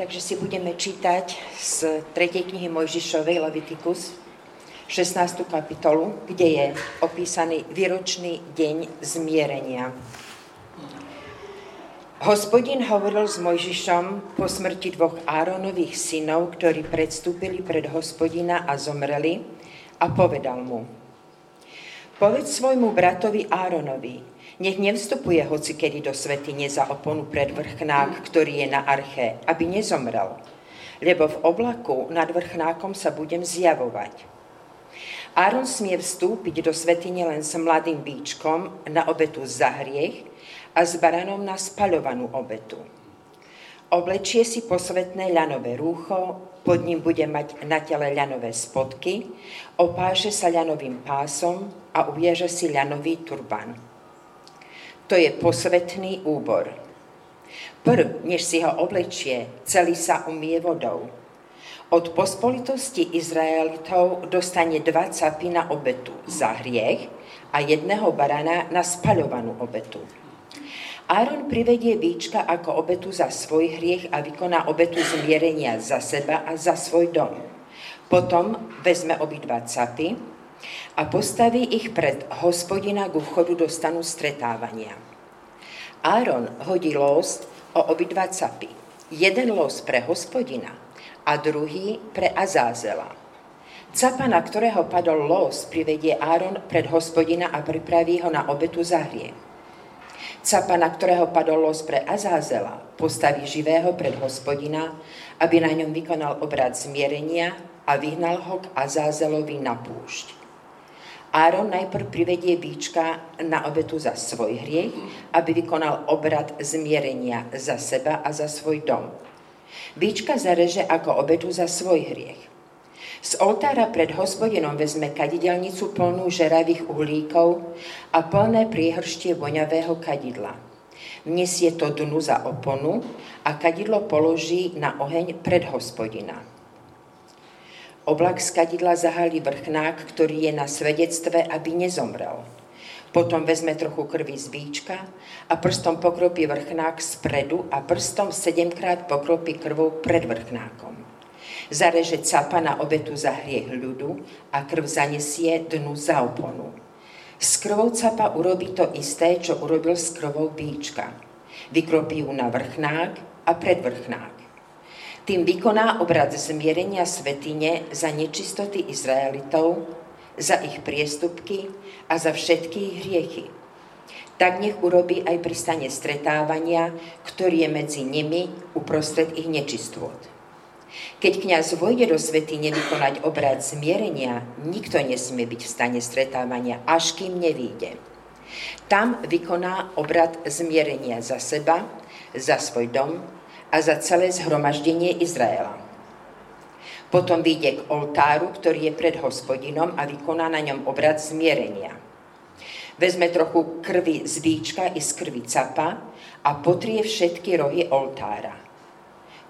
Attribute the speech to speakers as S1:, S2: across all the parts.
S1: Takže si budeme čítať z 3. knihy Mojžišovej Levitikus, 16. kapitolu, kde je opísaný výročný deň zmierenia. Hospodin hovoril s Mojžišom po smrti dvoch Áronových synov, ktorí predstúpili pred hospodina a zomreli a povedal mu, povedz svojmu bratovi Áronovi, nech nevstupuje hoci kedy do svetine za oponu pred vrchnák, ktorý je na arche, aby nezomrel. Lebo v oblaku nad vrchnákom sa budem zjavovať. Áron smie vstúpiť do svetine len s mladým bíčkom na obetu za hriech a s baranom na spaľovanú obetu. Oblečie si posvetné ľanové rúcho, pod ním bude mať na tele ľanové spodky, opáže sa ľanovým pásom a uvieže si ľanový turban to je posvetný úbor. Prv, než si ho oblečie, celý sa umie vodou. Od pospolitosti Izraelitov dostane dva capy na obetu za hriech a jedného barana na spaľovanú obetu. Áron privedie víčka ako obetu za svoj hriech a vykoná obetu zmierenia za seba a za svoj dom. Potom vezme obidva capy, a postaví ich pred hospodina k vchodu do stanu stretávania. Áron hodí los o obidva capy. Jeden los pre hospodina a druhý pre Azázela. Capa, na ktorého padol los, privedie Áron pred hospodina a pripraví ho na obetu za hriech. Capa, na ktorého padol los pre Azázela, postaví živého pred hospodina, aby na ňom vykonal obrad zmierenia a vyhnal ho k Azázelovi na púšť. Áron najprv privedie bíčka na obetu za svoj hriech, aby vykonal obrad zmierenia za seba a za svoj dom. Bíčka zareže ako obetu za svoj hriech. Z oltára pred hospodinom vezme kadidelnicu plnú žeravých uhlíkov a plné priehrštie voňavého kadidla. Vnesie to dnu za oponu a kadidlo položí na oheň pred hospodina. Oblak z kadidla zahalí vrchnák, ktorý je na svedectve, aby nezomrel. Potom vezme trochu krvi z bíčka a prstom pokropí vrchnák spredu a prstom sedemkrát pokropí krvou pred vrchnákom. Zareže capa na obetu za hriech ľudu a krv zanesie dnu za oponu. S krvou capa urobí to isté, čo urobil s krvou bíčka. Vykropí ju na vrchnák a pred vrchnák. Tým vykoná obrad zmierenia svetine za nečistoty Izraelitov, za ich priestupky a za všetky ich hriechy. Tak nech urobí aj pri stane stretávania, ktorý je medzi nimi uprostred ich nečistôt. Keď kňaz vojde do svetine vykonať obrad zmierenia, nikto nesmie byť v stane stretávania, až kým nevíde. Tam vykoná obrad zmierenia za seba, za svoj dom, a za celé zhromaždenie Izraela. Potom vyjde k oltáru, ktorý je pred hospodinom a vykoná na ňom obrad zmierenia. Vezme trochu krvi z víčka i z krvi capa a potrie všetky rohy oltára.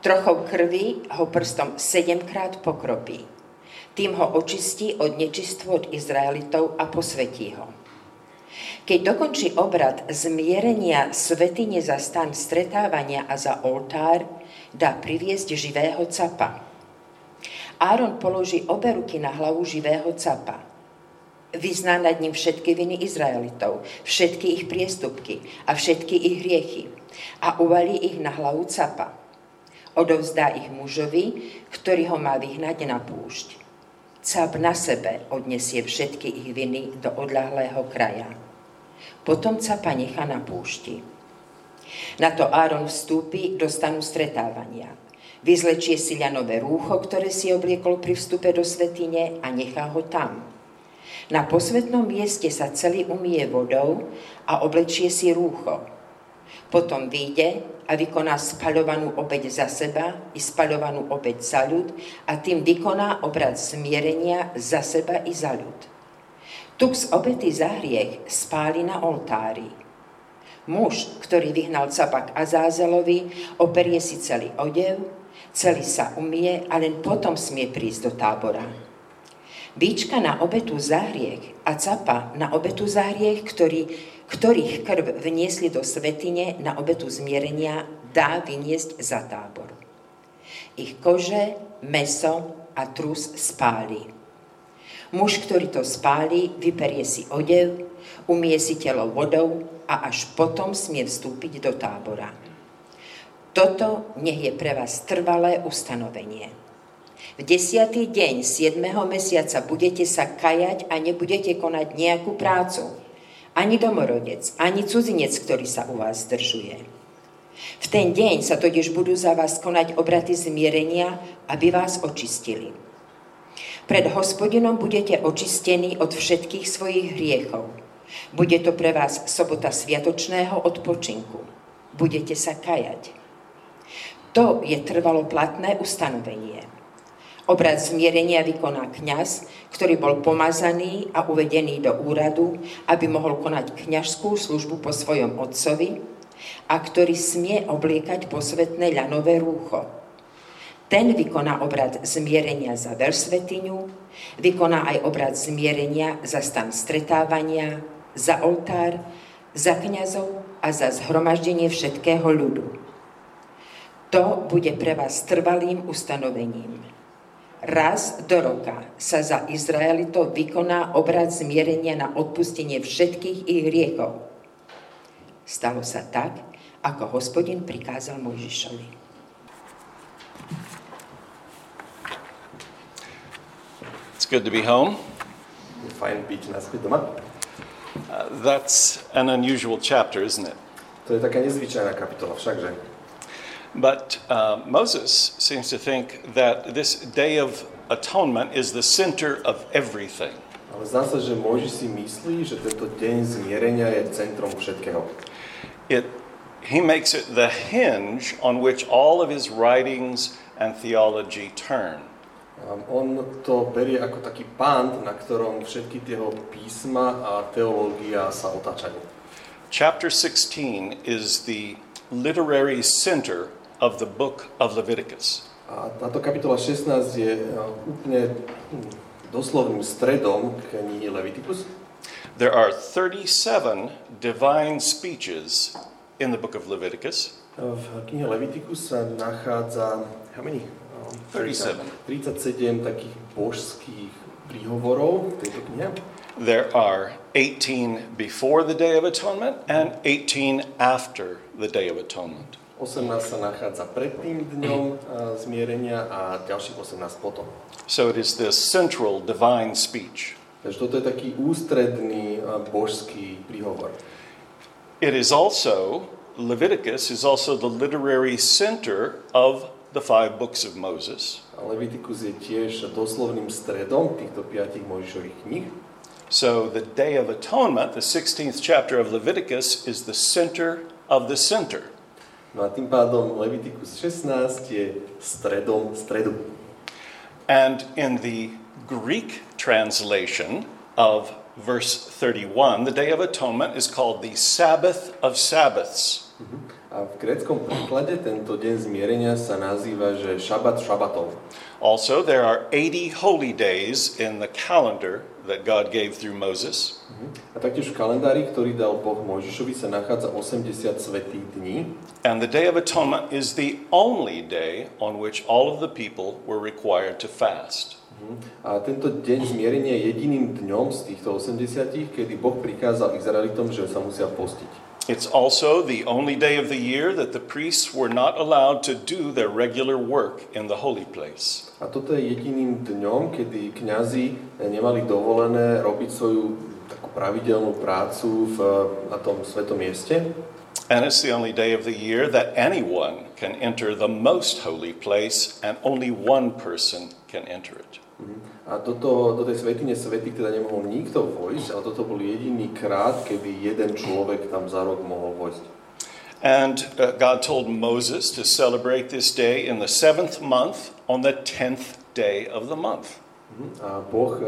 S1: Trochou krvi ho prstom sedemkrát pokropí. Tým ho očistí od nečistú od Izraelitov a posvetí ho. Keď dokončí obrad zmierenia svetine za stan stretávania a za oltár, dá priviesť živého capa. Áron položí obe ruky na hlavu živého capa. Vyzná nad ním všetky viny Izraelitov, všetky ich priestupky a všetky ich hriechy a uvalí ich na hlavu capa. Odovzdá ich mužovi, ktorý ho má vyhnať na púšť. Cap na sebe odnesie všetky ich viny do odľahlého kraja. Potom capa nechá na púšti. Na to Áron vstúpi do stanu stretávania. Vyzlečie si ľanové rúcho, ktoré si obliekol pri vstupe do svetine a nechá ho tam. Na posvetnom mieste sa celý umie vodou a oblečie si rúcho. Potom vyjde a vykoná spaľovanú obeď za seba i spaľovanú obeď za ľud a tým vykoná obrad zmierenia za seba i za ľud. Tuk z obety za hriech spáli na oltári. Muž, ktorý vyhnal capak Azázelovi, operie si celý odev, celý sa umie a len potom smie prísť do tábora. Bíčka na obetu za hriech a capa na obetu za hriech, ktorý, ktorých krv vniesli do svetine na obetu zmierenia, dá vyniesť za tábor. ich kože, meso a trus spáli. Muž, ktorý to spáli, vyperie si odev, umie si telo vodou a až potom smie vstúpiť do tábora. Toto nech je pre vás trvalé ustanovenie. V desiatý deň 7. mesiaca budete sa kajať a nebudete konať nejakú prácu. Ani domorodec, ani cudzinec, ktorý sa u vás zdržuje. V ten deň sa totiž budú za vás konať obraty zmierenia, aby vás očistili. Pred hospodinom budete očistení od všetkých svojich hriechov. Bude to pre vás sobota sviatočného odpočinku. Budete sa kajať. To je trvalo platné ustanovenie. Obrad zmierenia vykoná kňaz, ktorý bol pomazaný a uvedený do úradu, aby mohol konať kňažskú službu po svojom otcovi a ktorý smie obliekať posvetné ľanové rúcho. Ten vykoná obrad zmierenia za veľsvetiňu, vykoná aj obrad zmierenia za stan stretávania, za oltár, za kňazov a za zhromaždenie všetkého ľudu. To bude pre vás trvalým ustanovením. Raz do roka sa za Izraelitov vykoná obrad zmierenia na odpustenie všetkých ich hriechov. Stalo sa tak, ako hospodin prikázal Mojžišovi.
S2: Good to be home.
S3: Fajn byť naspäť doma.
S2: Uh, that's an unusual chapter, isn't it?
S3: To je taká nezvyčajná kapitola všakže.
S2: But uh, Moses seems to think that this day of atonement is the center of everything.
S3: Ale zdá že Mojžiš si myslí, že tento deň zmierenia je centrom všetkého.
S2: It, he makes it the hinge on which all of his writings and theology turn.
S3: Um, on to berie ako taký pán, na ktorom všetky tie písma a teológia sa otáčajú.
S2: Chapter 16 is the literary center of the book of Leviticus.
S3: A táto kapitola 16 je uh, úplne hm, doslovným stredom knihy Leviticus.
S2: There are 37 divine speeches in the book of Leviticus.
S3: V knihe Leviticus sa nachádza, how many? Um,
S2: 37.
S3: 37 takých božských príhovorov v tejto knihe.
S2: There are 18 before the Day of Atonement and 18 after the Day of Atonement.
S3: 18 sa nachádza pred tým dňom uh, zmierenia a ďalších 18 potom.
S2: So it is this central divine speech.
S3: Takže toto je taký ústredný uh, božský príhovor.
S2: It is also, Leviticus is also the literary center of the five books of Moses.
S3: A Leviticus je tiež doslovným stredom týchto piatich Mojžišových kníh.
S2: So the Day of Atonement, the 16th chapter of Leviticus, is the center of the center.
S3: No a tým pádom Leviticus 16 je stredom stredu.
S2: And in the Greek translation of verse 31, the Day of Atonement is called the Sabbath of Sabbaths. Mhm.
S3: A v gréckom preklade tento deň zmierenia sa nazýva, že šabat šabatov.
S2: Also, there are 80 holy days in the calendar that God gave through Moses.
S3: A taktiež v kalendári, ktorý dal Boh Mojžišovi, sa nachádza 80 svetých dní.
S2: And the Day of Atonement is the only day on which all of the people were required to fast.
S3: A tento deň zmierenia je jediným dňom z týchto 80, kedy Boh prikázal Izraelitom, že sa musia postiť.
S2: It's also the only day of the year that the priests were not allowed to do their regular work in the holy place.
S3: A toto je jediným dňom, kedy kňazi nemali dovolené robiť svoju takú pravidelnú prácu v, na tom svetom mieste.
S2: And it's the only day of the year that anyone can enter the most holy place and only one person can enter it.
S3: A do, toho, do tej svetine svetých teda nemohol nikto vojsť, ale toto bol jediný krát, kedy jeden človek tam za rok mohol vojsť.
S2: And uh, God told Moses to celebrate this day in the seventh month on the tenth day of the month.
S3: A Boh eh,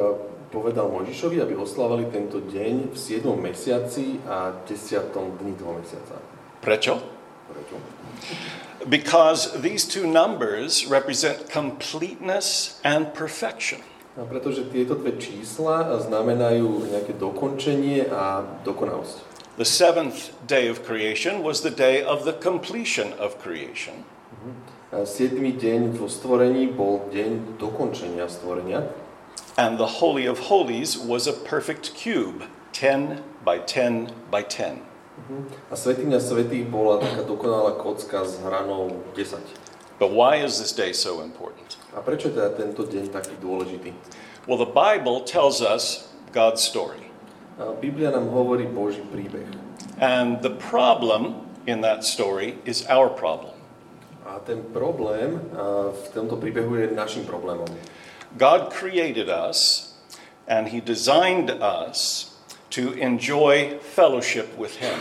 S3: povedal Mojžišovi, aby oslávali tento deň v 7. mesiaci a 10. dni toho mesiaca.
S2: Prečo?
S3: Prečo?
S2: Because these two numbers represent completeness and perfection.
S3: A pretože tieto dve čísla znamenajú nejaké dokončenie a dokonalosť.
S2: The seventh day of creation was the day of the completion of creation.
S3: Mhm. A Siedmy deň vo stvorení bol deň dokončenia stvorenia.
S2: And the Holy of Holies was a perfect cube, 10 by 10 by 10.
S3: A Svetiňa Svetých bola taká dokonalá kocka s hranou 10.
S2: But why is this day so important?
S3: A prečo je teda tento deň taký dôležitý?
S2: Well, the Bible tells us God's story.
S3: A Biblia nám hovorí Boží príbeh.
S2: And the problem in that story is our problem.
S3: A ten problém v tomto príbehu je našim problémom.
S2: God created us and He designed us to enjoy fellowship with Him.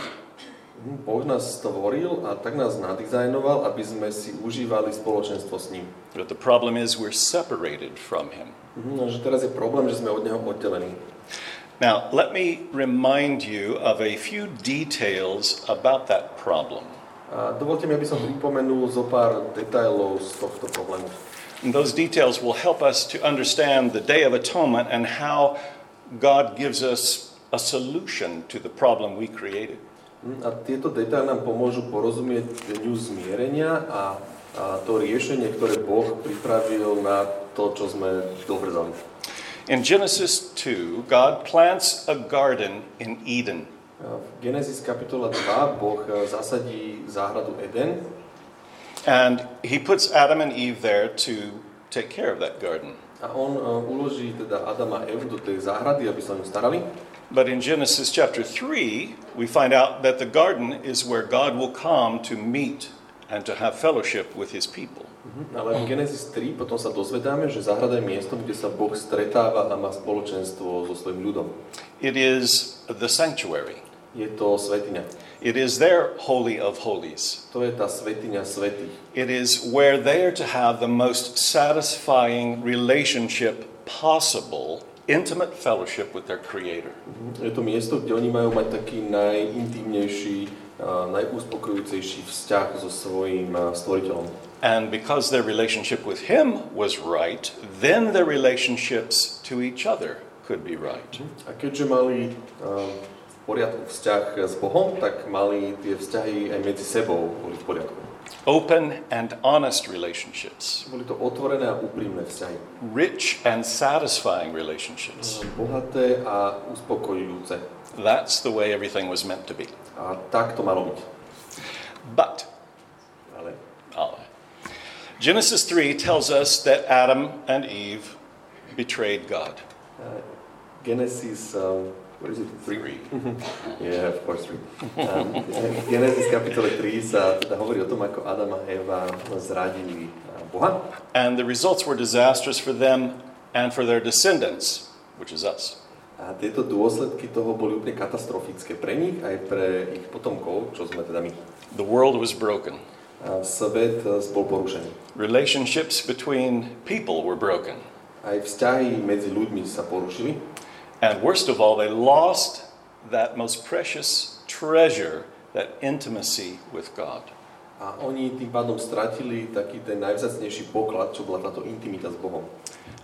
S3: Mhm, Boh nás stvoril a tak nás nadizajnoval, aby sme si užívali spoločenstvo s ním.
S2: But the problem is we're separated from Him.
S3: Mhm, No, že teraz je problém, že sme od neho oddelení.
S2: Now, let me remind you of a few details about that problem.
S3: A dovolte mi, aby som pripomenul zo pár detailov z tohto problému.
S2: And those details will help us to understand the Day of Atonement and how God gives us a solution to the problem we created.
S3: Mhm, A tieto detaily nám pomôžu porozumieť dňu zmierenia a, a to riešenie, ktoré Boh pripravil na to, čo sme dovrzali.
S2: In Genesis 2, God plants a garden in Eden.
S3: V Genesis kapitola 2 Boh e, zasadí záhradu Eden
S2: And he puts Adam and Eve there to take care of that garden.
S3: a on e, uloží teda Adama a Evu do tej záhrady, aby sa ňu starali.
S2: But in Genesis chapter 3, we find out that the garden is where God will come to meet and to have fellowship with his people.
S3: Mhm. Ale v Genesis 3 potom sa dozvedáme, že záhrada je miestom, kde sa Boh stretáva a má spoločenstvo so svojím ľudom.
S2: It is the sanctuary.
S3: Je to svetiňa.
S2: It is their holy of holies.
S3: To je tá svetiňa svetých.
S2: It is where they are to have the most satisfying relationship possible, intimate fellowship with their Creator.
S3: Mhm. Je to miesto, kde oni majú mať taký najintímnejší, najúspokojujúcejší vzťah so svojím stvoriteľom.
S2: And because their relationship with Him was right, then their relationships to each other could be right.
S3: A keďže mali v poriadku vzťah s Bohom, tak mali tie vzťahy aj medzi sebou boli v poriadku.
S2: Open and honest relationships,
S3: Boli to otvorené a úprimné vzťahy.
S2: rich and satisfying relationships.
S3: Bohaté a uspokojujúce.
S2: That's the way everything was meant to be.
S3: A tak to malo byť.
S2: But
S3: Ale
S2: Oh. Genesis 3 tells us that Adam and Eve betrayed God.
S3: uh, Genesis, um, what is it?
S2: Three.
S3: Yeah, of course, three. Um, v Genesis kapitole 3 sa teda hovorí o tom, ako Adam a Eva zradili uh, Boha.
S2: And the results were disastrous for them and for their descendants, which is us.
S3: A tieto dôsledky toho boli úplne katastrofické pre nich aj pre ich potomkov, čo sme teda my.
S2: The world was broken.
S3: A svet uh, bol porušený.
S2: Relationships between people were broken.
S3: Aj vzťahy medzi ľuďmi sa porušili.
S2: And worst of all, they lost that most precious treasure, that intimacy with God.
S3: A oni tým pádom stratili taký ten najvzácnejší poklad, čo bola táto intimita s Bohom.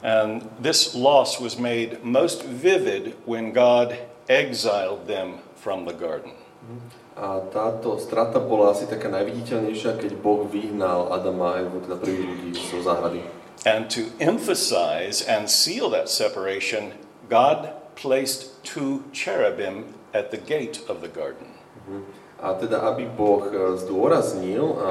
S2: And this loss was made most vivid when God exiled them from the garden.
S3: A táto strata bola asi taká najviditeľnejšia, keď Boh vyhnal Adama a Evu, teda prvých ľudí zo záhrady.
S2: And to emphasize and seal that separation, God placed two cherubim at the gate of the garden.
S3: A teda, aby Boh e, zdôraznil a,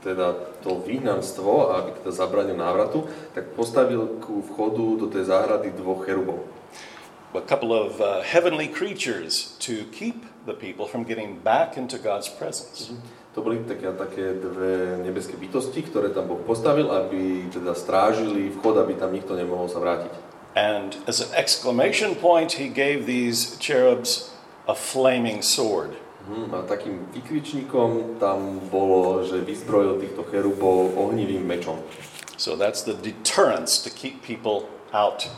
S3: teda to vyhnanstvo, a aby teda zabranil návratu, tak postavil ku vchodu do tej záhrady dvoch cherubov.
S2: A couple of uh, heavenly creatures to keep the people from getting back into God's presence.
S3: To boli také, také dve nebeské bytosti, ktoré tam Boh postavil, aby teda strážili vchod, aby tam nikto nemohol sa vrátiť.
S2: And as an exclamation point, he gave these cherubs a flaming sword.
S3: Mhm, A takým vykričníkom tam bolo, že vyzbrojil týchto cherubov ohnivým mečom.
S2: So that's the deterrence to keep people out.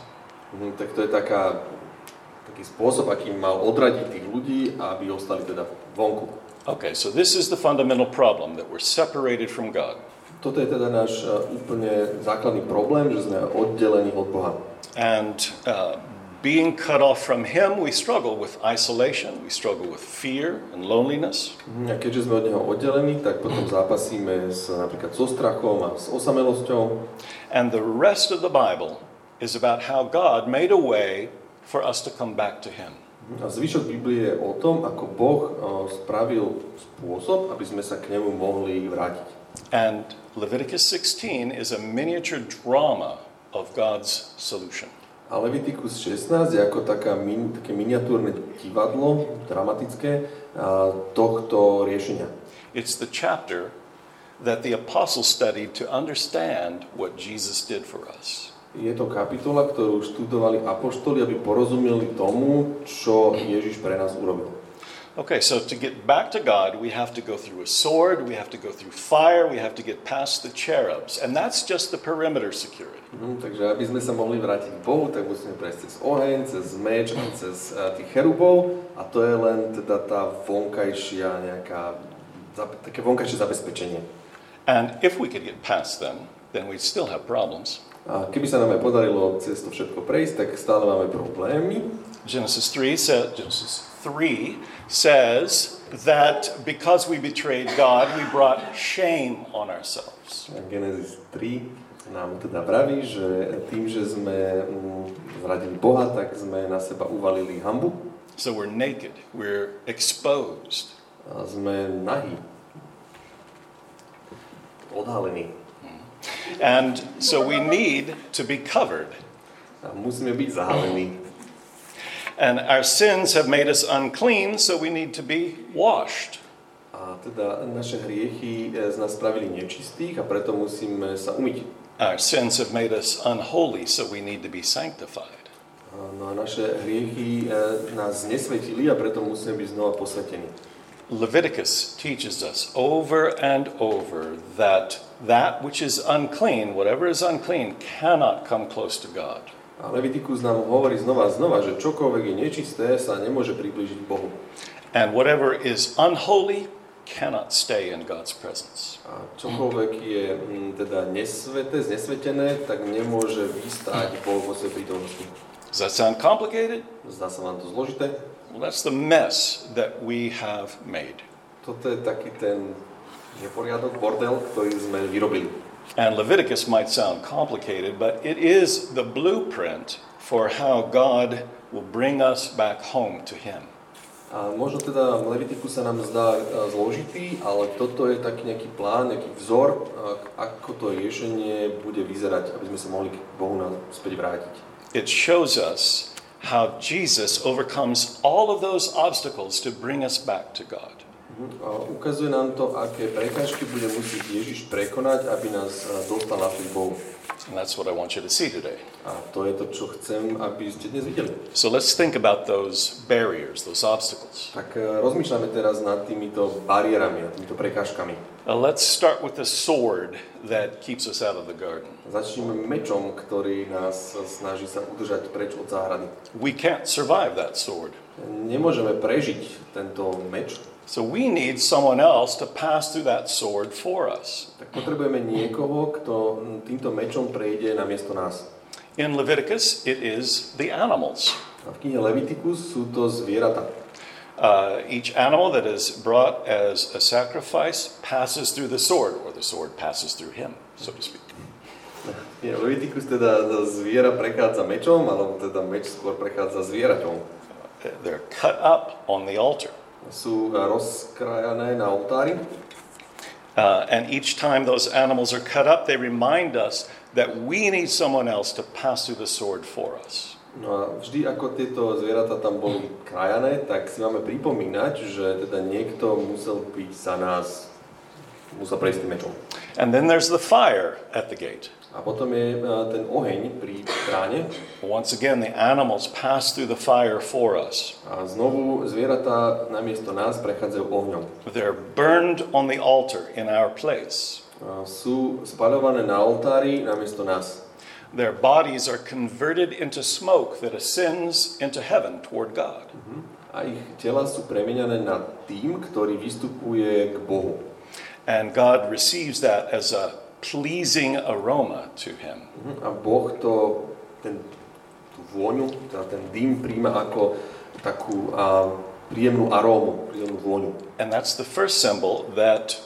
S3: Mhm, Tak to je taká, taký spôsob, akým mal odradiť tých ľudí, aby ostali teda vonku.
S2: Okay, so this is the fundamental problem that we're separated from God.
S3: Toto je teda náš e, úplne základný problém, že sme oddelení od Boha.
S2: And uh, being cut off from Him, we struggle with isolation, we struggle with fear and loneliness.
S3: A keďže sme od Neho oddelení, tak potom zápasíme s, napríklad so strachom a s osamelosťou.
S2: And the rest of the Bible is about how God made a way for us to come back to Him.
S3: A zvyšok Biblie je o tom, ako Boh eh, spravil spôsob, aby sme sa k Nemu mohli vrátiť.
S2: And Leviticus 16 is a miniature drama of God's solution.
S3: A Leviticus 16 je ako taká min, také miniatúrne divadlo, dramatické, tohto riešenia.
S2: It's the chapter that the apostles studied to understand what Jesus did for us.
S3: Je to kapitola, ktorú študovali apoštoli, aby porozumeli tomu, čo Ježiš pre nás urobil.
S2: Okay, so to get back to God, we have to go through a sword, we have to go through fire, we have to get past the cherubs. And that's just the perimeter security.
S3: Mhm, takže aby sme sa mohli vrátiť k Bohu, tak musíme prejsť cez oheň, cez meč, a cez a, tých cherubov a to je len teda tá vonkajšia nejaká, také vonkajšie zabezpečenie.
S2: And if we could get past them, then we'd still have problems.
S3: A keby sa nám aj podarilo cez to všetko prejsť, tak stále máme problémy.
S2: Genesis 3 says, Genesis 3 says that because we betrayed God, we brought shame on ourselves.
S3: Genesis 3 nám teda vraví, že tým, že sme mm, zradili Boha, tak sme na seba uvalili hambu
S2: So we're naked, we're exposed.
S3: a sme nahí, odhalení.
S2: And so we need to be covered.
S3: A musíme byť zahalení.
S2: And our sins have made us unclean, so we need to be washed.
S3: A teda naše hriechy eh, z nás spravili nečistých a preto musíme sa umyť.
S2: Our sins have made us unholy, so we need to be sanctified.
S3: No a naše hriechy eh, nás nesvetili a preto musíme byť znova posvetení.
S2: Leviticus teaches us over and over that that which is unclean, whatever is unclean, cannot come close to God.
S3: A nám hovorí znova a znova, že čokoľvek je nečisté, sa nemôže priblížiť Bohu.
S2: And whatever is unholy cannot stay in God's presence.
S3: A čokoľvek je mm, teda nesveté, znesvetené, tak nemôže vystáť Boh vo svojej prítomnosti.
S2: Does that sound complicated?
S3: Zdá sa vám to zložité?
S2: Well, that's the mess that we have made.
S3: Toto je taký ten neporiadok, bordel, ktorý sme vyrobili.
S2: And Leviticus might sound complicated, but it is the blueprint for how God will bring us back home to Him.
S3: A možno teda Levitikus sa nám zdá zložitý, ale toto je taký nejaký plán, nejaký vzor, ako to riešenie bude vyzerať, aby sme sa mohli k Bohu späť vrátiť.
S2: It shows us how Jesus overcomes all of those obstacles to bring us back to God.
S3: Ukazuje nám to, aké prekážky bude musieť Ježiš prekonať, aby nás dostal na k Bohu.
S2: And that's what I want you to see today.
S3: A to je to, čo chcem, aby ste dnes videli.
S2: So let's think about those barriers, those obstacles.
S3: Tak e, rozmýšľame teraz nad týmito bariérami, nad týmito prekážkami.
S2: Uh, let's start with the sword that keeps us out of the garden.
S3: Začneme mečom, ktorý nás snaží sa udržať preč od záhrady.
S2: We can't survive that sword.
S3: Nemôžeme prežiť tento meč,
S2: So we need someone else to pass through that sword for us.
S3: tak potrebujeme niekoho, kto týmto mečom prejde namiesto nás.
S2: In Leviticus, it is the animals.
S3: A v knihe Leviticus sú to zvieratá.
S2: Uh, each animal that is brought as a sacrifice passes through the sword, or the sword passes through him, so to speak.
S3: Nie, Leviticus teda zviera prechádza mečom, alebo teda meč skôr prechádza zvieraťom.
S2: Uh, They're cut up on the altar.
S3: Sú rozkrajané na oltári
S2: Uh, and each time those animals are cut up, they remind us that we need someone else to pass through the sword for us.
S3: No a vždy ako tieto zvieratá tam boli krajané, tak si máme pripomínať, že teda niekto musel byť za nás, musel prejsť tým mečom.
S2: And then there's the fire at the gate.
S3: A potom je ten oheň pri bráne
S2: Once again, the animals pass through the fire for us.
S3: a znovu zvieratá namiesto nás prechádzajú ohňom.
S2: They're burned on the altar in our place.
S3: A sú spaľované na oltári namiesto nás.
S2: Their bodies are converted into smoke that ascends into heaven toward God. Mhm.
S3: A ich tela sú premenené na tým, ktorý vystupuje k Bohu.
S2: And God receives that as a pleasing aroma to Him.
S3: Mhm. A Boh to, ten, tú vôňu, teda ten dym príjma ako takú a, príjemnú arómu, príjemnú vôňu.
S2: And that's the first symbol that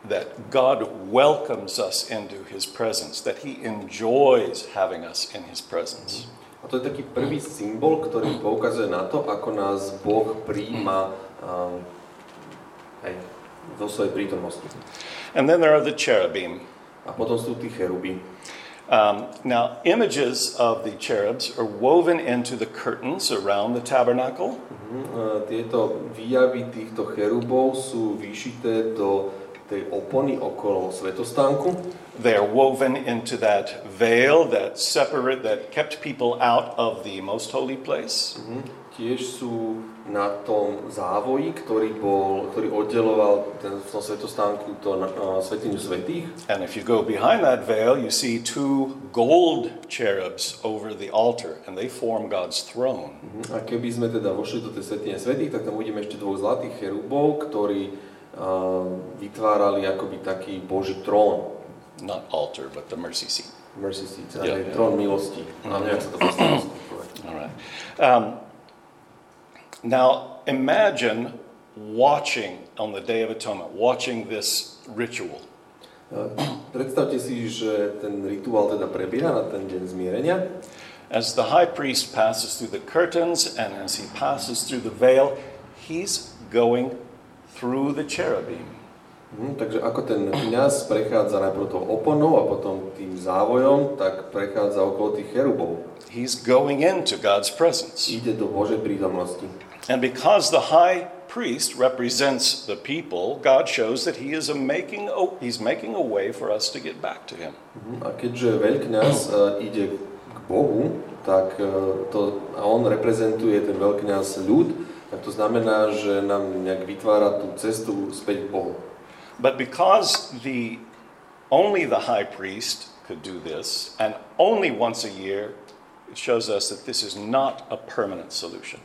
S2: that God welcomes us into his presence, that he enjoys having us in his presence.
S3: A to je taký prvý symbol, ktorý poukazuje na to, ako nás Boh príjma um, aj vo svojej prítomnosti.
S2: And then there are the cherubim.
S3: A potom sú tí cheruby.
S2: Um, now, images of the cherubs are woven into the curtains around the tabernacle.
S3: Mhm, a Tieto výjavy týchto cherubov sú vyšité do tej opony okolo svetostánku.
S2: They are woven into that veil that separate that kept people out of the most holy place.
S3: Mhm. Tiež sú na tom závoji, ktorý, bol, ktorý oddeloval ten, v tom svetostánku to uh, svetiňu svetých.
S2: And if you go behind that veil, you see two gold cherubs over the altar, and they form God's throne.
S3: Mhm. A keby sme teda vošli do tej svetine svetých, tak tam uvidíme ešte dvoch zlatých cherubov, ktorí uh, vytvárali akoby taký Boží trón.
S2: Not altar, but the mercy seat.
S3: Mercy seat, teda
S2: Yeah,
S3: yeah. trón milosti. A neviem, ako sa to povie.
S2: All right. Um, now, imagine watching on the Day of Atonement, watching this ritual.
S3: Uh, Predstavte si, že ten rituál teda prebieha na ten deň zmierenia.
S2: As the high priest passes through the curtains and as he passes through the veil, he's going through the cherubim.
S3: Mhm, takže ako ten kniaz prechádza najprv tou oponou a potom tým závojom, tak prechádza okolo tých cherubov.
S2: He's going into God's presence.
S3: Ide do Božej prítomnosti.
S2: And because the high priest represents the people, God shows that he is a making a, he's making a way for us to get back to him.
S3: Mhm, A keďže veľkňaz ide k Bohu, tak to, a on reprezentuje ten veľkňaz ľud, tak to znamená, že nám nejak vytvára tú cestu späť k Bohu.
S2: But because the only the high priest could do this and only once a year, it shows us that this is not a permanent solution.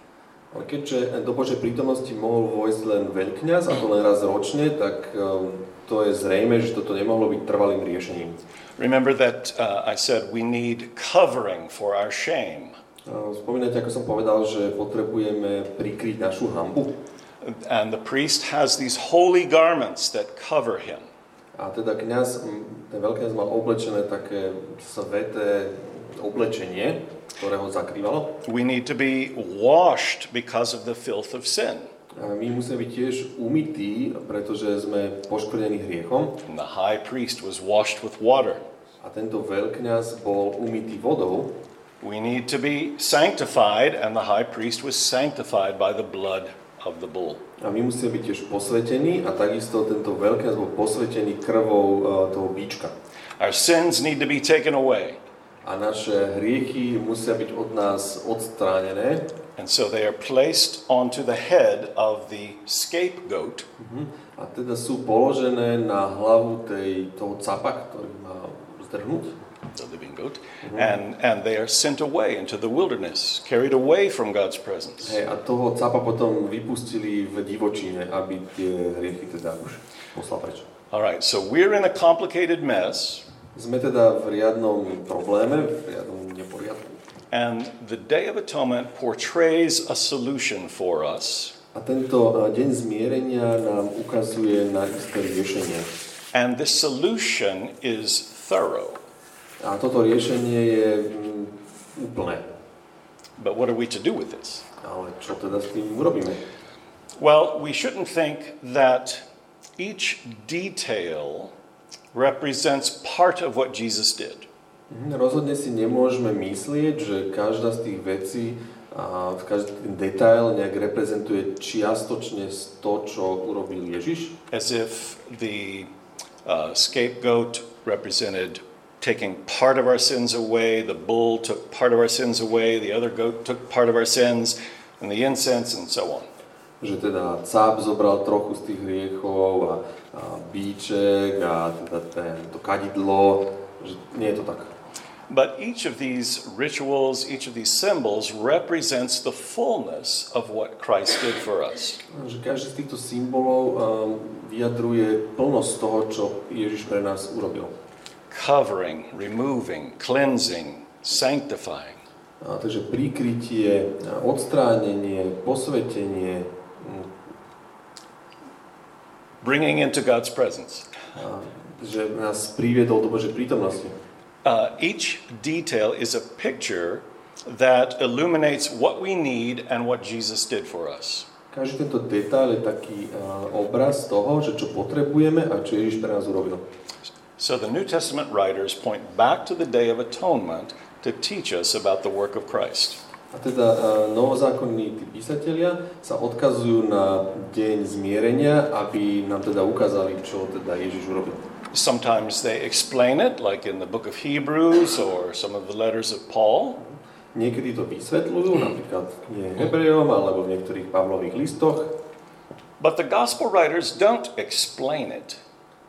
S3: Ale keďže do Božej prítomnosti mohol vojsť len veľkňaz, a to len raz ročne, tak um, to je zrejme, že toto nemohlo byť trvalým riešením.
S2: Remember that uh, I said we need covering for our shame.
S3: Spomínate, ako som povedal, že potrebujeme prikryť našu hambu.
S2: And the priest has these holy garments that cover him.
S3: A teda kňaz, ten veľkňaz mal oblečené také sveté oblečenie, ktoré ho zakrývalo.
S2: We need to be washed because of the filth of sin.
S3: My musíme byť tiež umytí, pretože sme poškodení hriechom.
S2: And the high priest was washed with water.
S3: A tento veľkňaz bol umytý vodou.
S2: We need to be sanctified, and the high priest was sanctified by the blood of the bull.
S3: A my musíme byť tiež posvetení a takisto tento veľkňaz bol posvetený krvou uh, toho bíčka.
S2: Our sins need to be taken away,
S3: A naše hriechy musia byť od nás odstránené.
S2: and so they are placed onto the head of the scapegoat,
S3: A teda sú položené na hlavu tej, toho capa, ktorý má zdrhnúť.
S2: the living goat, and, and they are sent away into the wilderness, carried away from God's presence.
S3: Hej, a toho capa potom vypustili v divočine, aby tie hriechy teda už poslal preč.
S2: All right, so we're in a complicated mess,
S3: Sme teda v riadnom probléme, v riadnom neporiadku.
S2: and the Day of Atonement portrays a solution for us.
S3: A tento eh, deň zmierenia nám ukazuje na isté riešenie.
S2: And this solution is thorough.
S3: A toto riešenie je mm, úplné.
S2: But what are we to do with this?
S3: Ale čo teda s tým urobíme?
S2: Well, we shouldn't think that each detail represents part of what Jesus did.
S3: Mhm, Rozhodne si nemôžeme myslieť, že každá z tých vecí, a každý ten detail nejak reprezentuje čiastočne to, čo urobil Ježiš.
S2: As if the uh, scapegoat represented taking part of our sins away, the bull took part of our sins away, the other goat took part of our sins, and the incense, and so on.
S3: Že teda cáp zobral trochu z tých hriechov a, a bíček a teda ten, to kadidlo, že nie je to tak.
S2: But each of these rituals, each of these symbols represents the fullness of what Christ did for us.
S3: Že každý z týchto symbolov um, vyjadruje plnosť toho, čo Ježiš pre nás urobil.
S2: Covering, removing, cleansing, sanctifying.
S3: A, takže prikrytie, odstránenie, posvetenie,
S2: bringing into God's presence.
S3: že nás priviedol do Božej prítomnosti.
S2: Uh, each detail is a picture that illuminates what we need and what Jesus did for us.
S3: Každý tento detail je taký a, obraz toho, že čo potrebujeme a čo Ježiš pre nás urobil.
S2: So the New Testament writers point back to the Day of Atonement to teach us about the work of Christ.
S3: A teda a, novozákonní tí písatelia sa odkazujú na deň zmierenia, aby nám teda ukázali, čo teda Ježiš urobil.
S2: Sometimes they explain it, like in the book of Hebrews or some of the letters of Paul.
S3: Niekedy to vysvetľujú, napríklad v knihe Hebrejom alebo v niektorých Pavlových listoch,
S2: But the gospel writers don't explain it.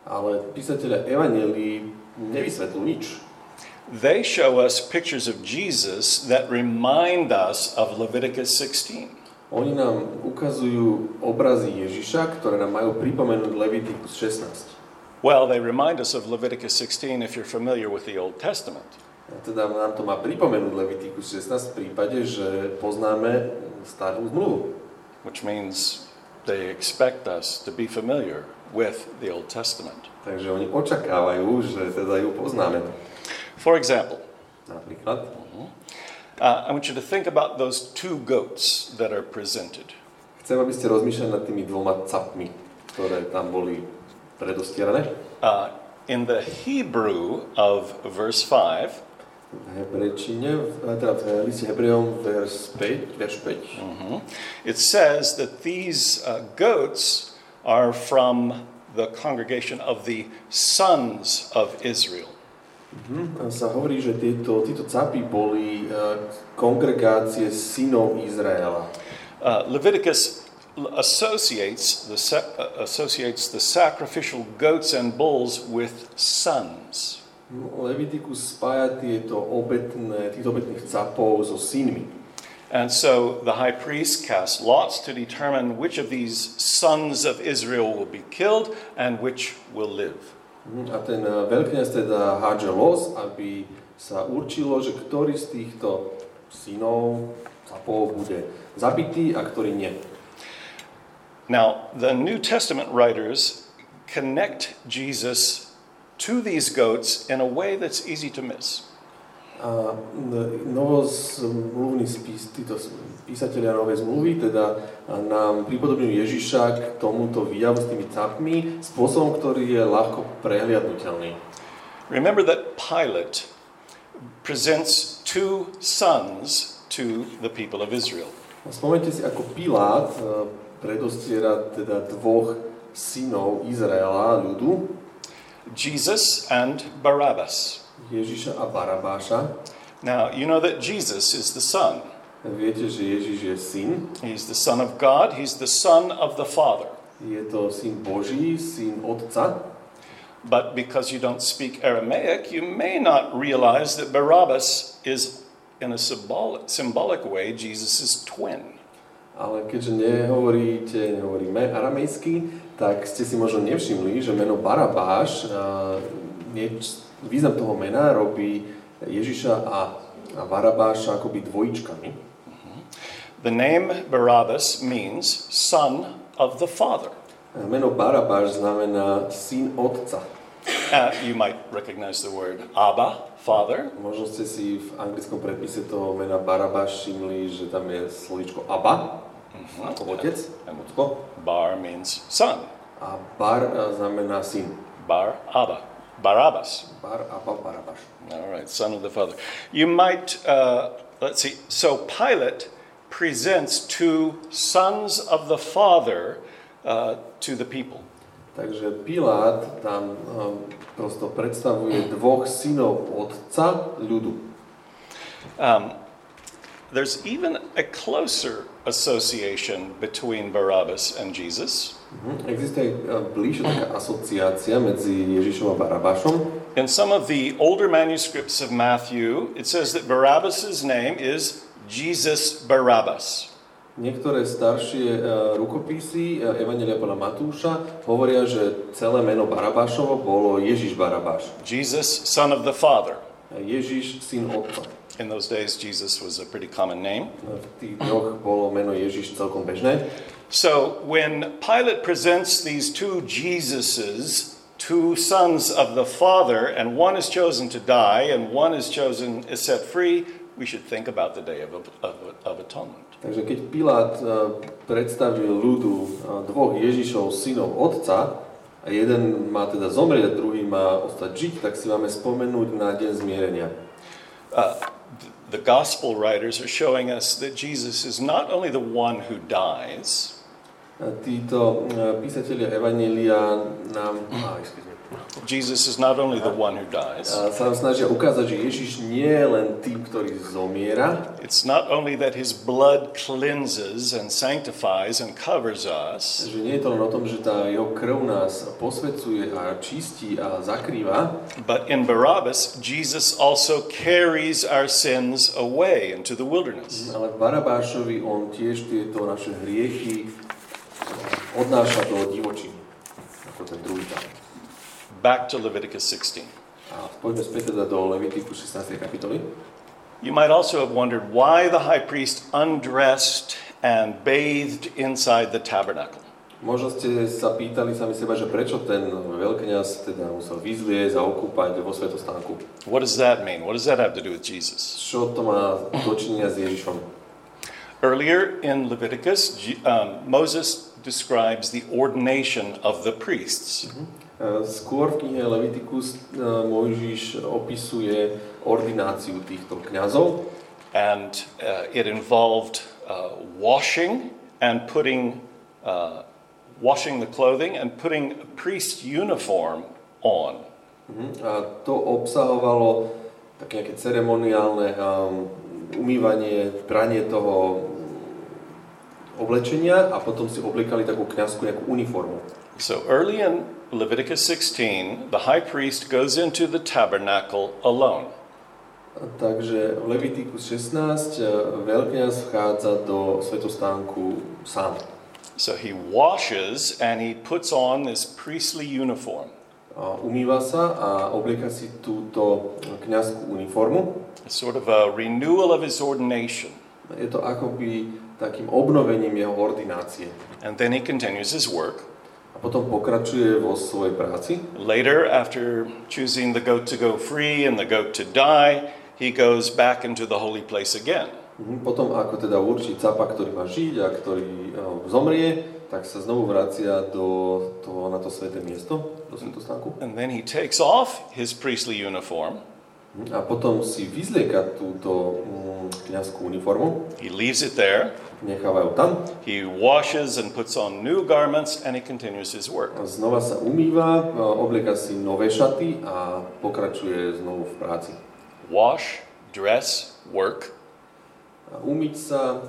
S3: ale písatelia Evangelii nevysvetľujú nič.
S2: They show us pictures of Jesus that remind us of Leviticus 16.
S3: Oni nám ukazujú obrazy Ježiša, ktoré nám majú pripomenúť Levitikus 16.
S2: Well, they remind us of Leviticus 16 if you're familiar with the Old Testament.
S3: A teda nám to má pripomenúť Levitikus 16 v prípade, že poznáme starú zmluvu.
S2: which means they expect us to be familiar with the Old Testament.
S3: Takže oni očakávajú, že teda ju poznáme.
S2: For example, uh, I want you to think about those two goats that are presented.
S3: chcem, aby ste rozmýšľali nad tými dvoma capmi, ktoré tam boli predostierané.
S2: Uh, in the Hebrew of verse 5,
S3: V hebrejčine, v- teda v liste Hebrejom, vers 5, verš 5.
S2: mhm, it says that these uh, goats are from the congregation of the sons of Israel.
S3: Mhm. Sa hovorí, že tieto, títo capy boli uh, kongregácie synov Izraela.
S2: Uh, Leviticus associates the, uh, associates the sacrificial goats and bulls with sons.
S3: Levitikus spája tieto obetné, týchto obetných capov so synmi.
S2: And so the high priest casts lots to determine which of these sons of Israel will be killed and which will live.
S3: Mhm. A ten uh, veľkňaz teda hádže los, aby sa určilo, že ktorý z týchto synov capov bude zabitý a ktorý nie.
S2: Now, the New Testament writers connect Jesus to these goats in a way that's easy to miss.
S3: A novozmluvný spis, títo písatelia novej zmluvy teda nám pripodobňujú Ježiša k tomuto výjavu s tými capmi spôsobom, ktorý je ľahko prehliadnutelný.
S2: Remember that Pilate presents two sons to the people of Israel.
S3: A Spomeňte si, ako Pilát e, predostiera teda dvoch synov Izraela, ľudu,
S2: Jesus and Barabbas.
S3: Ježiša a Barabáša.
S2: Now, you know that Jesus is the Son.
S3: Viete, že Ježiš je syn,
S2: He's the Son of God, He's the Son of the Father.
S3: je to syn Boží, syn Otca,
S2: But because you don't speak Aramaic, you may not realize that Barabbas is, in a symbolic, symbolic way, Jesus' twin.
S3: ale keďže nehovoríte, nehovoríme aramejsky, tak ste si možno nevšimli, že meno Barabáš, nieč, význam toho mena robí Ježiša a, a Barabáša akoby dvojičkami.
S2: The name Barabbas means son of the Father.
S3: Meno Barabáš znamená syn Otca.
S2: Uh, you might recognize the word Abba, Father.
S3: Možno ste si v anglickom predpise toho mena Barabáš všimli, že tam je slovíčko Abba, ako otec, otko,
S2: Bar means son.
S3: a Bar a, znamená syn.
S2: Bar Abba. Barabbas.
S3: Bar, Abba, Barabáš.
S2: All right, son of the Father. You might, uh, let's see, so Pilate presents two sons of the Father uh, to the people.
S3: Takže Pilát tam um, prosto predstavuje dvoch synov otca ľudu.
S2: Um, there's even a closer association between Barabbas and Jesus.
S3: Mhm. Existuje uh, bližšia taká asociácia medzi Ježišom a Barabášom.
S2: In some of the older manuscripts of Matthew, it says that Barabbas' name is Jesus Barabbas.
S3: Niektoré staršie uh, rukopisy uh, Evangelia podľa Matúša hovoria, že celé meno Barabášovo bolo Ježiš Barabáš.
S2: Jesus, son of the Father.
S3: Ježiš, syn Otca.
S2: In those days, Jesus was a pretty common name.
S3: V tých dňoch bolo meno Ježiš celkom bežné.
S2: So when Pilate presents these two Jesuses, two sons of the Father, and one is chosen to die and one is chosen is set free, we should think about the day of, of, of atonement.
S3: Takže keď Pilát eh, predstavil ľudu eh, dvoch Ježišov, synov Otca, a jeden má teda zomrieť a druhý má ostať žiť, tak si máme spomenúť na deň zmierenia.
S2: Uh, the gospel writers are showing us that Jesus is not only the one who dies,
S3: títo eh, písatelia Evanelia nám,
S2: Jesus is not only the one who dies,
S3: sa snažia ukázať, že Ježiš nie je len tým, ktorý zomiera,
S2: it's not only that his blood cleanses and sanctifies and covers us,
S3: že nie je to len o tom, že tá jeho krv nás posvecuje a čistí a zakrýva,
S2: but in Barabbas, Jesus also carries our sins away into the wilderness.
S3: ale v Barabášovi on tiež tieto naše hriechy odnáša do divočiny, ako ten druhý tam.
S2: Back to Leviticus 16.
S3: A poďme späť teda do Levitiku 16. kapitoly.
S2: You might also have wondered why the high priest undressed and bathed inside the tabernacle.
S3: Možno ste sa pýtali sami seba, že prečo ten veľkňaz teda musel vyzliezť a okúpať vo svetostánku.
S2: What does that mean? What does that have to do with Jesus?
S3: Čo to má dočinenia s Ježišom?
S2: Earlier in Leviticus, um, Moses describes the ordination of the priests.
S3: E, Skôr v knihe Levitikus e, Mojžiš opisuje ordináciu týchto kňazov
S2: And uh, it involved uh, washing and putting, uh, washing the clothing and putting a priest uniform on.
S3: Mhm. a to obsahovalo také nejaké ceremoniálne um, umývanie, pranie toho oblečenia a potom si obliekali takú kňazskú nejakú uniformu.
S2: So early in Leviticus 16, the high priest goes into the tabernacle alone.
S3: Takže v Levitikus 16 e, veľkňaz vchádza do svetostánku sám.
S2: So he washes and he puts on this priestly uniform.
S3: Umýva sa a oblieka si túto kňazskú uniformu.
S2: It's sort of a renewal of his ordination.
S3: Je to akoby takým obnovením jeho ordinácie.
S2: And then he continues his work.
S3: A potom pokračuje vo svojej práci.
S2: Later, after choosing the goat to go free and the goat to die, he goes back into the holy place again.
S3: Mhm, Potom ako teda určí capa, ktorý má žiť a ktorý e, zomrie, tak sa znovu vracia do toho, na to sveté miesto, do svetostánku.
S2: And then he takes off his priestly uniform.
S3: Mhm, A potom si vyzlieka túto mm, kňazskú uniformu,
S2: He leaves it there.
S3: nechávajú tam
S2: He washes and puts on new garments and he continues his work.
S3: znova sa umýva, oblieka si nové šaty a pokračuje znovu v práci.
S2: Wash, dress, work,
S3: umyť sa,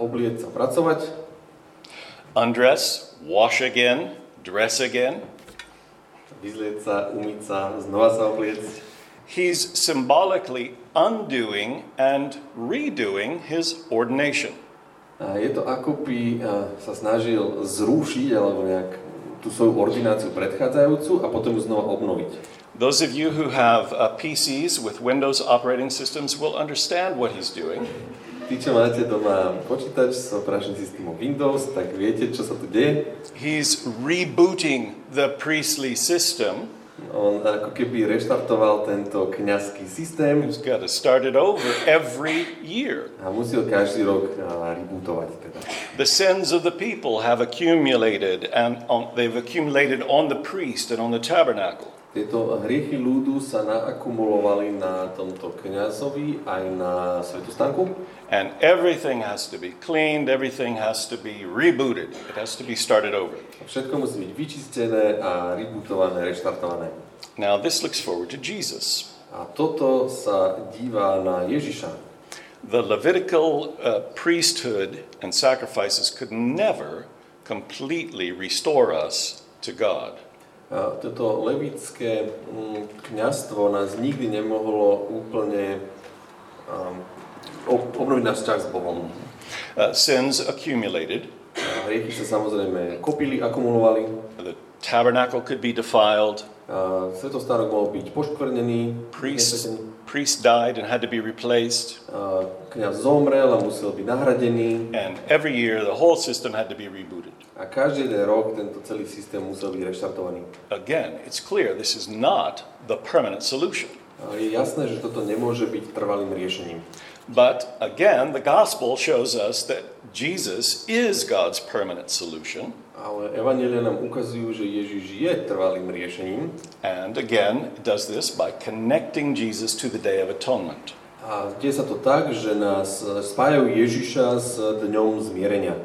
S3: oblieť sa, pracovať,
S2: undress, wash again, dress again.
S3: vyzlieť sa, umyť sa, znova sa obliecť.
S2: He's symbolically undoing and redoing his ordination.
S3: Je to ako by a, sa snažil zrušiť alebo nejak tú svoju ordináciu predchádzajúcu a potom ju znova obnoviť.
S2: Those of you who have uh, PCs with Windows operating systems will understand what he's doing.
S3: Tí, čo máte doma počítač s operačným systémom Windows, tak viete, čo sa tu deje.
S2: He's rebooting the priestly system.
S3: On ako keby reštartoval tento kňazský systém
S2: He's got to start it over every year.
S3: a musí ho každý rok a, rebootovať. Teda.
S2: The sins of the people have accumulated, and on, they've accumulated on the priest and on the tabernacle.
S3: Tieto hriechy ľudu sa naakumulovali na tomto kňazovi aj na svetostánku
S2: And everything has to be cleaned, everything has to be rebooted, it has to be started over.
S3: všetko musí byť vyčistené a rebootované, reštartované.
S2: Now, this looks forward to Jesus.
S3: A toto sa díva na Ježiša.
S2: The Levitical uh, priesthood and sacrifices could never completely restore us to God.
S3: Toto levické mm, kňazstvo nás nikdy nemohlo úplne um, ob- obnoviť náš vzťah s Bohom.
S2: Uh, sins accumulated,
S3: hriechy sa samozrejme kopili, akumulovali.
S2: the tabernacle could be defiled,
S3: svetostárok mohol byť poškvrnený,
S2: Priest,
S3: nesvetený.
S2: Priest died and had to be replaced.
S3: Kňaz zomrel a musel byť nahradený.
S2: And every year, the whole system had to be rebooted.
S3: A každý jeden rok tento celý systém musel byť reštartovaný.
S2: Again, it's clear this is not the permanent solution.
S3: A je jasné, že toto nemôže byť trvalým riešením.
S2: But again, the gospel shows us that Jesus is God's permanent solution.
S3: Ale Evangelia nám ukazujú, že Ježiš je trvalým riešením.
S2: And again, it does this by connecting Jesus to the Day of Atonement.
S3: A deje sa to tak, že nás spájajú Ježiša s dňom zmierenia.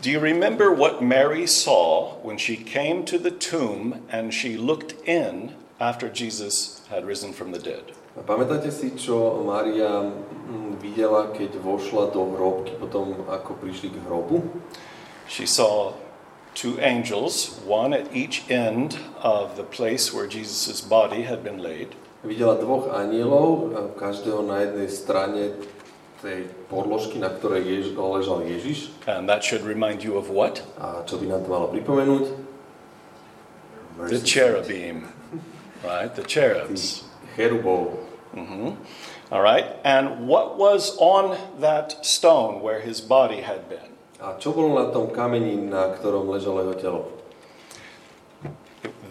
S2: Do you remember what Mary saw when she came to the tomb and she looked in after Jesus had risen from the dead?
S3: A pamätáte si, čo Mária mm, videla, keď vošla do hrobky, potom ako prišli k hrobu?
S2: She saw two angels, one at each end of the place where Jesus' body had been laid.
S3: Videla dvoch anielov, každého na jednej strane tej podložky, na ktorej Jež, ležal Ježiš.
S2: And that should remind you of what?
S3: A čo by nám to malo pripomenúť?
S2: The cherubim, right? The cherubs.
S3: Cherubov.
S2: Hmm All right. And what was on that stone where his body had been?
S3: A čo bolo na tom kameni, na ktorom ležalo jeho telo?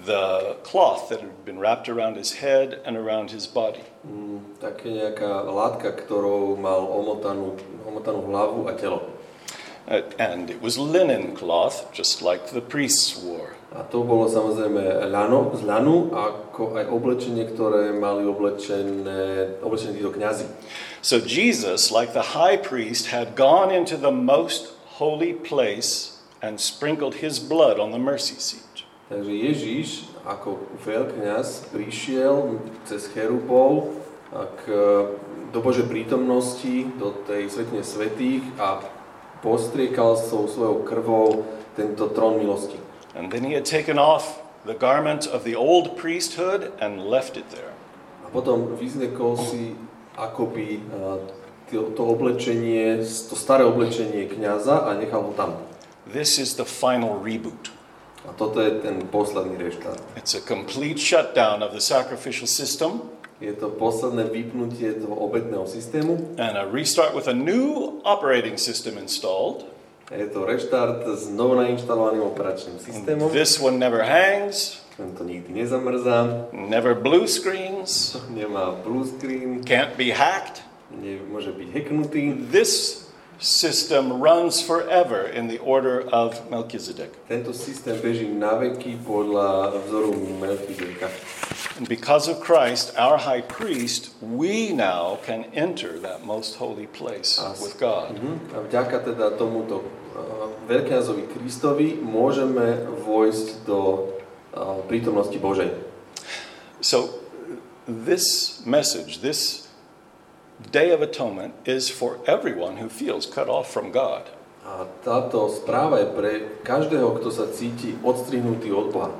S2: The cloth that had been wrapped around his head and around his body.
S3: Mm, také nejaká látka, ktorou mal omotanú, omotanú hlavu a telo.
S2: Uh, and it was linen cloth, just like the priests wore.
S3: A to bolo samozrejme ľano, z ľanu, ako aj oblečenie, ktoré mali oblečené, oblečené títo kňazi.
S2: So Jesus, like the high priest, had gone into the most holy place and sprinkled his blood on the mercy seat.
S3: Takže Ježíš ako veľkňaz prišiel cez cherubov k, do Božej prítomnosti, do tej svetine svetých a postriekal svojou svojou krvou tento trón milosti.
S2: And then he had taken off the garment of the old priesthood and left it there.
S3: A potom vyzliekol si akoby a, to, to oblečenie, to staré oblečenie kňaza a nechal ho tam.
S2: This is the final reboot.
S3: A toto je ten posledný reštart.
S2: It's a complete shutdown of the sacrificial system
S3: Je to posledné vypnutie toho obetného systému.
S2: and a restart with a new operating system installed.
S3: Je to reštart s novonainštalovaným operačným systémom.
S2: This one never hangs,
S3: Tento nikdy nezamrzá,
S2: never blue screens,
S3: nemá blue screen,
S2: can't be hacked.
S3: nemôže byť hacknutý.
S2: This system runs forever in the order of Melchizedek.
S3: Tento systém beží na veky podľa vzoru Melchizedeka.
S2: And because of Christ, our high priest, we now can enter that most holy place with God.
S3: Mhm. A vďaka teda tomuto uh, veľkňazovi Kristovi môžeme vojsť do uh, prítomnosti Božej.
S2: So, this message, this Day of Atonement, is for everyone who feels cut off from God.
S3: A táto správa je pre každého, kto sa cíti odstrihnutý od Boha.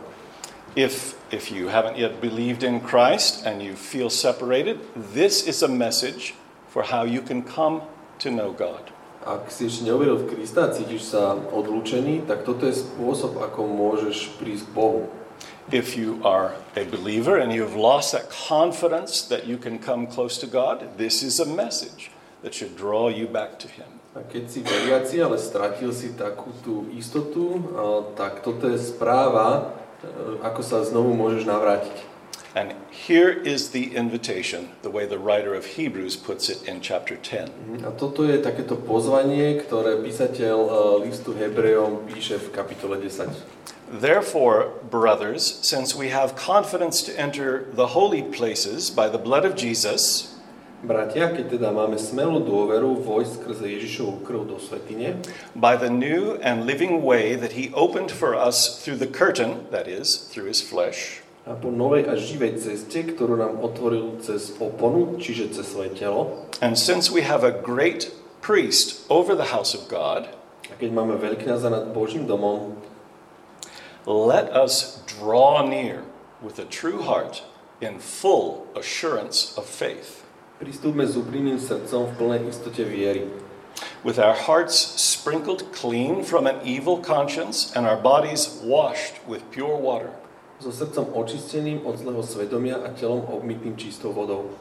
S2: If, if you haven't yet believed in Christ and you feel separated, this is a message for how you can come to know God.
S3: Ak si ešte neuveril v Krista cítiš sa odlúčený, tak toto je spôsob, ako môžeš prísť k Bohu.
S2: If you are a believer and you have lost that confidence that you can come close to God, this is a message that should draw you back to Him.
S3: A keď si veriaci, ale stratil si takú tú istotu, tak toto je správa, ako sa znovu môžeš navrátiť.
S2: And here is the invitation, the way the writer of Hebrews puts it in chapter 10.
S3: Mhm. A toto je takéto pozvanie, ktoré písateľ listu Hebrejom píše v kapitole 10.
S2: Therefore, brothers, since we have confidence to enter the holy places by the blood of Jesus,
S3: Bratia, keď teda máme smelú dôveru vojsť skrze Ježišovu krv do svetine,
S2: by the new and living way that he opened for us through the curtain, that is, through his flesh,
S3: a po novej a živej ceste, ktorú nám otvoril cez oponu, čiže cez svoje telo,
S2: and since we have a great priest over the house of God,
S3: a keď máme veľkňaza nad Božím domom,
S2: let us draw near with a true heart in full assurance of faith,
S3: pristúpme s úprimným srdcom v plnej istote viery,
S2: with our hearts sprinkled clean from an evil conscience and our bodies washed with pure water.
S3: so srdcom očisteným od zlého svedomia a telom obmytým čistou vodou.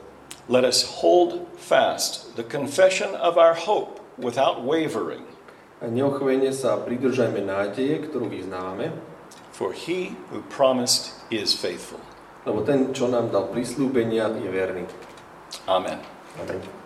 S2: Let us hold fast the confession of our hope without wavering,
S3: A neochvejne sa pridržajme nádeje, ktorú vyznávame,
S2: for he who promised is faithful.
S3: lebo ten, čo nám dal prislúbenia, je verný.
S2: Amen.
S3: Amen.